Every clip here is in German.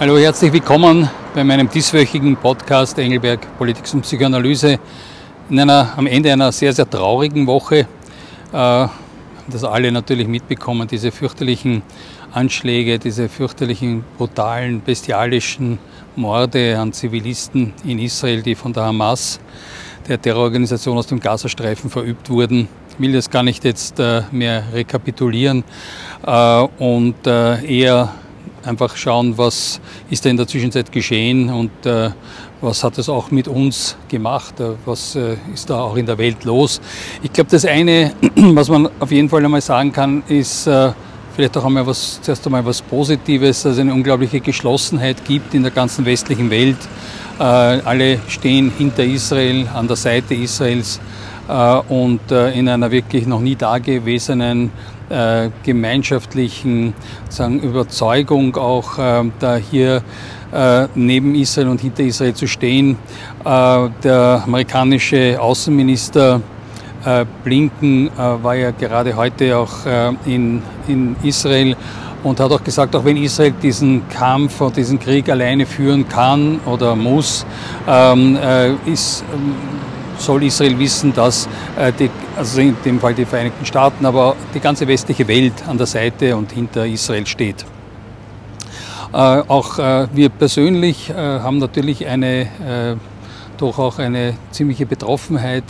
Hallo, herzlich willkommen bei meinem dieswöchigen Podcast Engelberg Politik und Psychoanalyse. In einer, am Ende einer sehr, sehr traurigen Woche, äh, das alle natürlich mitbekommen, diese fürchterlichen Anschläge, diese fürchterlichen, brutalen, bestialischen Morde an Zivilisten in Israel, die von der Hamas, der Terrororganisation aus dem Gazastreifen, verübt wurden. Ich will das gar nicht jetzt äh, mehr rekapitulieren äh, und äh, eher einfach schauen, was ist da in der Zwischenzeit geschehen und äh, was hat es auch mit uns gemacht, äh, was äh, ist da auch in der Welt los. Ich glaube, das eine, was man auf jeden Fall einmal sagen kann, ist äh, vielleicht auch einmal was, zuerst einmal was Positives, dass es eine unglaubliche Geschlossenheit gibt in der ganzen westlichen Welt. Äh, alle stehen hinter Israel, an der Seite Israels und in einer wirklich noch nie dagewesenen äh, gemeinschaftlichen sagen, Überzeugung auch äh, da hier äh, neben Israel und hinter Israel zu stehen. Äh, der amerikanische Außenminister äh, Blinken äh, war ja gerade heute auch in, in Israel und hat auch gesagt, auch wenn Israel diesen Kampf und diesen Krieg alleine führen kann oder muss, ähm, ist ähm, soll Israel wissen, dass äh, die, also in dem Fall die Vereinigten Staaten, aber die ganze westliche Welt an der Seite und hinter Israel steht. Äh, auch äh, wir persönlich haben natürlich eine doch auch eine ziemliche Betroffenheit.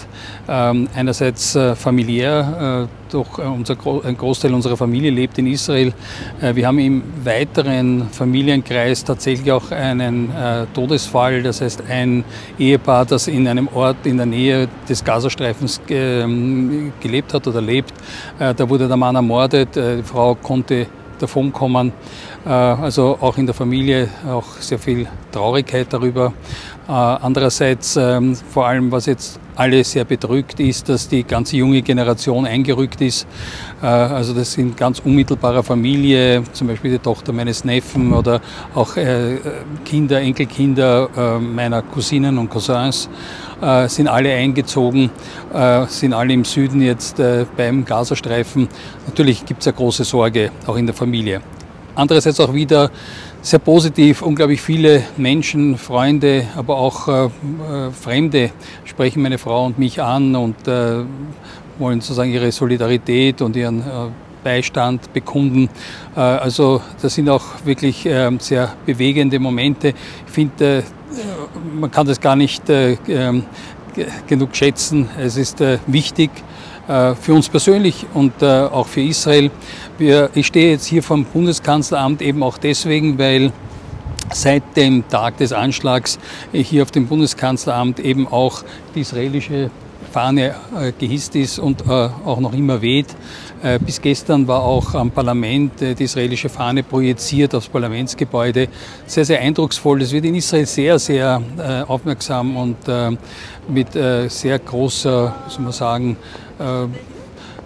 Ähm, einerseits familiär, doch äh, unser, ein Großteil unserer Familie lebt in Israel. Äh, wir haben im weiteren Familienkreis tatsächlich auch einen äh, Todesfall, das heißt ein Ehepaar, das in einem Ort in der Nähe des Gazastreifens ähm, gelebt hat oder lebt. Da wurde der Mann ermordet, die Frau konnte davonkommen. Also auch in der Familie auch sehr viel Traurigkeit darüber. Andererseits, ähm, vor allem was jetzt alle sehr bedrückt ist, dass die ganze junge Generation eingerückt ist. Äh, also das sind ganz unmittelbarer Familie, zum Beispiel die Tochter meines Neffen oder auch äh, Kinder, Enkelkinder meiner Cousinen und Cousins sind alle eingezogen, sind alle im Süden jetzt beim Gazastreifen. Natürlich gibt es eine große Sorge, auch in der Familie. Andererseits auch wieder sehr positiv. Unglaublich viele Menschen, Freunde, aber auch äh, äh, Fremde sprechen meine Frau und mich an und äh, wollen sozusagen ihre Solidarität und ihren äh, Beistand bekunden. Äh, also das sind auch wirklich ähm, sehr bewegende Momente. Ich finde, äh, man kann das gar nicht ähm, genug schätzen. Es ist wichtig, äh, für uns persönlich und äh, auch für Israel. ich stehe jetzt hier vom Bundeskanzleramt eben auch deswegen, weil seit dem Tag des Anschlags hier auf dem Bundeskanzleramt eben auch die israelische Fahne äh, gehisst ist und auch noch immer weht. Bis gestern war auch am Parlament die israelische Fahne projiziert aufs Parlamentsgebäude. Sehr, sehr eindrucksvoll. Das wird in Israel sehr, sehr aufmerksam und mit sehr großer, soll man sagen, äh,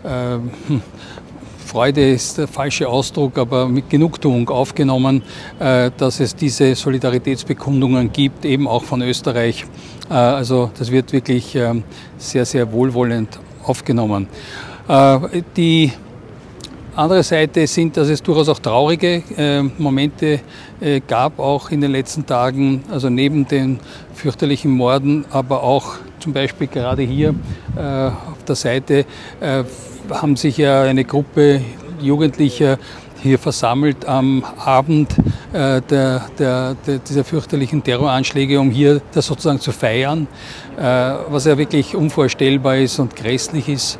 äh, hm, Freude ist der falsche Ausdruck, aber mit Genugtuung aufgenommen, äh, dass es diese Solidaritätsbekundungen gibt, eben auch von Österreich. Äh, also das wird wirklich ähm, sehr, sehr wohlwollend aufgenommen. Äh, die andere Seite sind, dass es durchaus auch traurige Momente gab, auch in den letzten Tagen, also neben den fürchterlichen Morden, aber auch zum Beispiel gerade hier auf der Seite haben sich ja eine Gruppe Jugendlicher hier versammelt am Abend äh, der, der, der, dieser fürchterlichen Terroranschläge, um hier das sozusagen zu feiern, äh, was ja wirklich unvorstellbar ist und grässlich ist.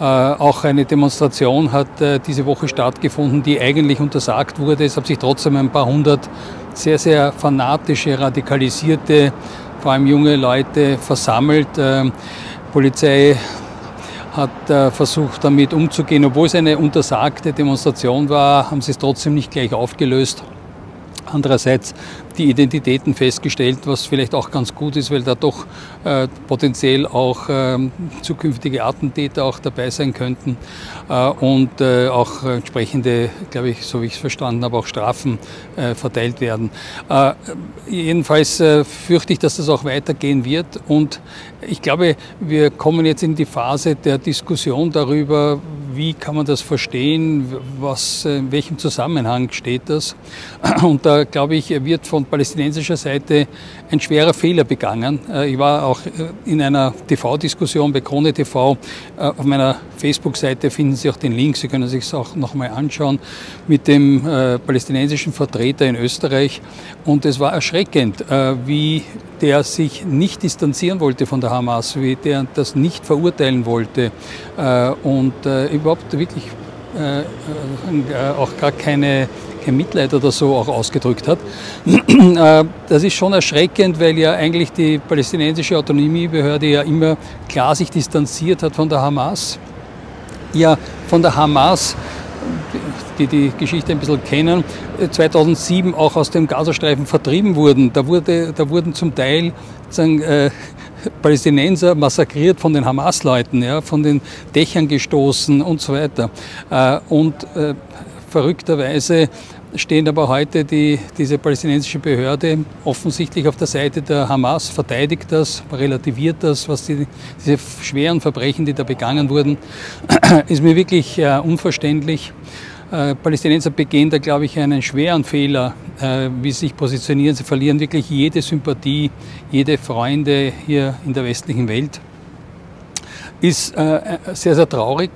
Äh, auch eine Demonstration hat äh, diese Woche stattgefunden, die eigentlich untersagt wurde. Es haben sich trotzdem ein paar hundert sehr, sehr fanatische, radikalisierte, vor allem junge Leute versammelt. Äh, Polizei hat versucht, damit umzugehen. Obwohl es eine untersagte Demonstration war, haben sie es trotzdem nicht gleich aufgelöst. Andererseits die Identitäten festgestellt, was vielleicht auch ganz gut ist, weil da doch äh, potenziell auch äh, zukünftige Attentäter auch dabei sein könnten äh, und äh, auch entsprechende, glaube ich, so wie ich es verstanden habe, auch Strafen äh, verteilt werden. Äh, jedenfalls fürchte ich, dass das auch weitergehen wird und ich glaube, wir kommen jetzt in die Phase der Diskussion darüber, wie kann man das verstehen, was, in welchem Zusammenhang steht das. Und da glaube ich, wird von palästinensischer Seite ein schwerer Fehler begangen. Ich war auch in einer TV-Diskussion bei Krone TV. Auf meiner Facebook-Seite finden Sie auch den Link, Sie können sich es auch nochmal anschauen, mit dem palästinensischen Vertreter in Österreich. Und es war erschreckend, wie der sich nicht distanzieren wollte von der Hamas, wie der das nicht verurteilen wollte äh, und äh, überhaupt wirklich äh, auch gar keine, kein Mitleid oder so auch ausgedrückt hat. Das ist schon erschreckend, weil ja eigentlich die palästinensische Autonomiebehörde ja immer klar sich distanziert hat von der Hamas. Ja, von der Hamas die die Geschichte ein bisschen kennen, 2007 auch aus dem Gazastreifen vertrieben wurden. Da, wurde, da wurden zum Teil sagen, äh, Palästinenser massakriert von den Hamas-Leuten, ja, von den Dächern gestoßen und so weiter. Äh, und äh, verrückterweise stehen aber heute die, diese palästinensische Behörde offensichtlich auf der Seite der Hamas, verteidigt das, relativiert das, was die, diese schweren Verbrechen, die da begangen wurden, ist mir wirklich äh, unverständlich. Äh, Palästinenser begehen da, glaube ich, einen schweren Fehler, äh, wie sie sich positionieren. Sie verlieren wirklich jede Sympathie, jede Freunde hier in der westlichen Welt. Ist äh, sehr, sehr traurig.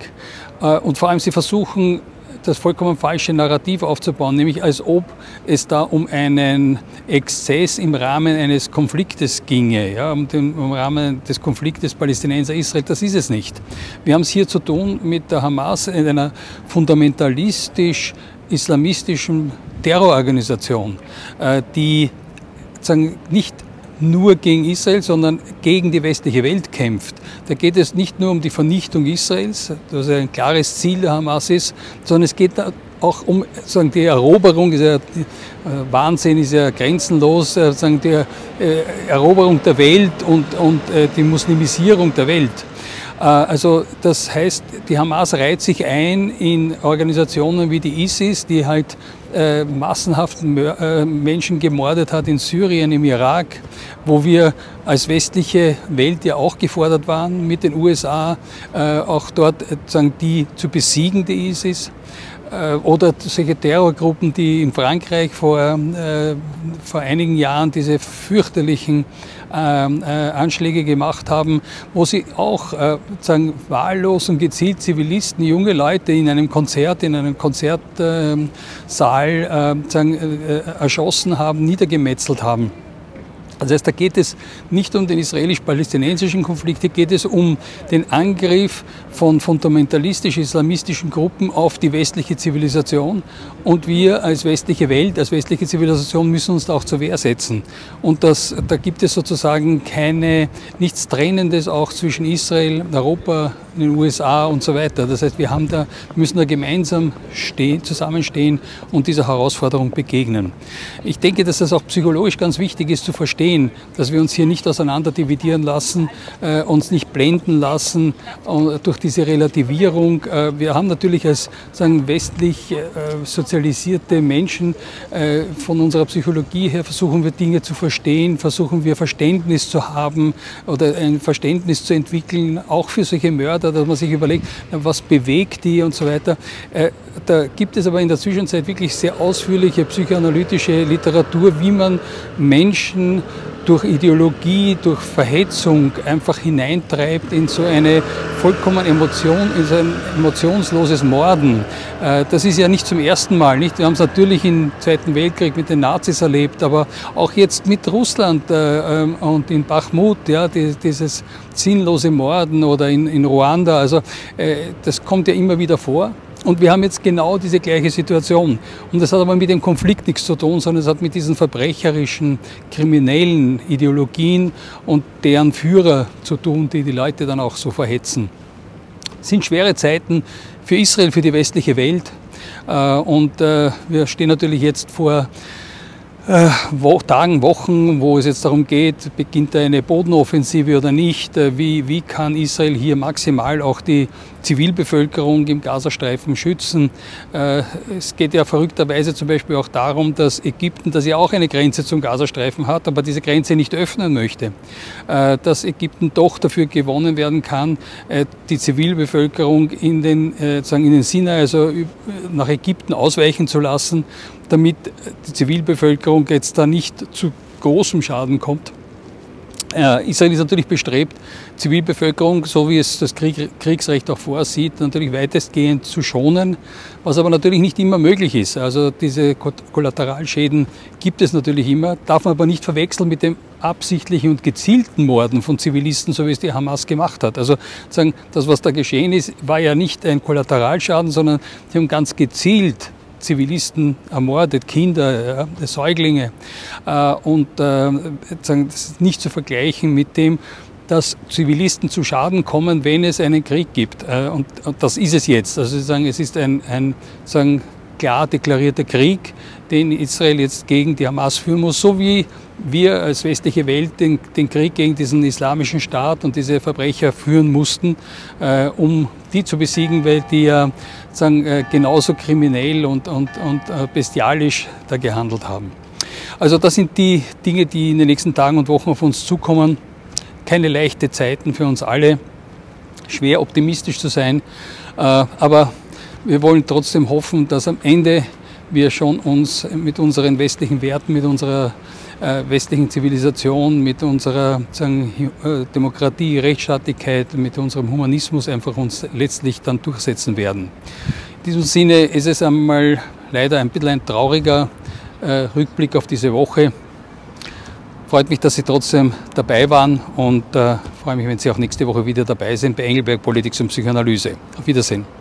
Äh, und vor allem, sie versuchen, das vollkommen falsche Narrativ aufzubauen, nämlich als ob es da um einen Exzess im Rahmen eines Konfliktes ginge, ja, um den, im Rahmen des Konfliktes Palästinenser-Israel. Das ist es nicht. Wir haben es hier zu tun mit der Hamas in einer fundamentalistisch-islamistischen Terrororganisation, äh, die nicht nur gegen Israel, sondern gegen die westliche Welt kämpft. Da geht es nicht nur um die Vernichtung Israels, das ein klares Ziel der Hamas ist, sondern es geht auch um sagen, die Eroberung, ist ja, die, äh, Wahnsinn ist ja grenzenlos, äh, sagen, die äh, Eroberung der Welt und, und äh, die Muslimisierung der Welt. Also das heißt, die Hamas reiht sich ein in Organisationen wie die ISIS, die halt äh, massenhaft äh, Menschen gemordet hat in Syrien, im Irak, wo wir als westliche Welt ja auch gefordert waren, mit den USA äh, auch dort äh, sagen, die zu besiegen, die ISIS. Äh, oder solche Terrorgruppen, die in Frankreich vor, äh, vor einigen Jahren diese fürchterlichen ähm, äh, Anschläge gemacht haben, wo sie auch sagen, wahllos und gezielt Zivilisten, junge Leute in einem Konzert, in einem Konzertsaal sagen, äh, erschossen haben, niedergemetzelt haben. Das heißt, da geht es nicht um den israelisch-palästinensischen Konflikt, hier geht es um den Angriff von fundamentalistisch-islamistischen Gruppen auf die westliche Zivilisation. Und wir als westliche Welt, als westliche Zivilisation müssen uns da auch zur Wehr setzen. Und das, da gibt es sozusagen keine, nichts Trennendes auch zwischen Israel, Europa, den USA und so weiter. Das heißt, wir haben da, müssen da gemeinsam stehen, zusammenstehen und dieser Herausforderung begegnen. Ich denke, dass das auch psychologisch ganz wichtig ist zu verstehen, dass wir uns hier nicht auseinander dividieren lassen, äh, uns nicht blenden lassen äh, durch diese Relativierung. Äh, wir haben natürlich als sagen, westlich äh, sozialisierte Menschen äh, von unserer Psychologie her versuchen wir Dinge zu verstehen, versuchen wir Verständnis zu haben oder ein Verständnis zu entwickeln, auch für solche Mörder dass man sich überlegt, was bewegt die und so weiter. Äh, da gibt es aber in der Zwischenzeit wirklich sehr ausführliche psychoanalytische Literatur, wie man Menschen durch Ideologie, durch Verhetzung einfach hineintreibt in so eine vollkommen Emotion, in so ein emotionsloses Morden. Äh, das ist ja nicht zum ersten Mal, nicht? Wir haben es natürlich im Zweiten Weltkrieg mit den Nazis erlebt, aber auch jetzt mit Russland äh, ähm, und in Bachmut, ja, dieses sinnlose Morden oder in, Ruanda, also äh, das kommt ja immer wieder vor. Und wir haben jetzt genau diese gleiche Situation. Und das hat aber mit dem Konflikt nichts zu tun, sondern es hat mit diesen verbrecherischen, kriminellen Ideologien und deren Führer zu tun, die die Leute dann auch so verhetzen. Es sind schwere Zeiten für Israel, für die westliche Welt. Äh, und äh, wir stehen natürlich jetzt vor äh, Tagen, Wochen, wo es jetzt darum geht, beginnt eine Bodenoffensive oder nicht, wie, wie kann Israel hier maximal auch die Zivilbevölkerung im Gazastreifen schützen. Äh, es geht ja verrückterweise zum Beispiel auch darum, dass Ägypten, das ja auch eine Grenze zum Gazastreifen hat, aber diese Grenze nicht öffnen möchte, äh, dass Ägypten doch dafür gewonnen werden kann, äh, die Zivilbevölkerung in den, sagen in den Sinai, also nach Ägypten ausweichen zu lassen, damit die Zivilbevölkerung jetzt da nicht zu großem Schaden kommt. Äh, Israel ist natürlich bestrebt, Zivilbevölkerung, so wie es das Krieg, Kriegsrecht auch vorsieht, natürlich weitestgehend zu schonen, was aber natürlich nicht immer möglich ist. Also diese Kollateralschäden gibt es natürlich immer, darf man aber nicht verwechseln mit dem absichtlichen und gezielten Morden von Zivilisten, so wie es die Hamas gemacht hat. Also sagen, das, was da geschehen ist, war ja nicht ein Kollateralschaden, sondern sie haben ganz gezielt Zivilisten ermordet, Kinder, ja, Säuglinge. Äh, und äh, das ist nicht zu vergleichen mit dem, dass Zivilisten zu Schaden kommen, wenn es einen Krieg gibt. Äh, und, und das ist es jetzt. Also sagen, es ist ein, ein sagen, klar deklarierter Krieg, den Israel jetzt gegen die Hamas führen muss, so wie wir als westliche Welt den, den Krieg gegen diesen islamischen Staat und diese Verbrecher führen mussten, äh, um die zu besiegen, weil die ja sagen, äh, genauso kriminell und, und, und äh, bestialisch da gehandelt haben. Also das sind die Dinge, die in den nächsten Tagen und Wochen auf uns zukommen. Keine leichte Zeiten für uns alle. Schwer optimistisch zu sein, äh, aber wir wollen trotzdem hoffen, dass am Ende wir schon uns mit unseren westlichen Werten, mit unserer westlichen Zivilisation, mit unserer sagen, äh, Demokratie, Rechtsstaatlichkeit, mit unserem Humanismus einfach uns letztlich dann durchsetzen werden. In diesem Sinne ist es einmal leider ein bisschen ein trauriger äh, Rückblick auf diese Woche. Freut mich, dass Sie trotzdem dabei waren und äh, freue mich, wenn Sie auch nächste Woche wieder dabei sind bei Engelberg Politik und Psychoanalyse. Auf Wiedersehen.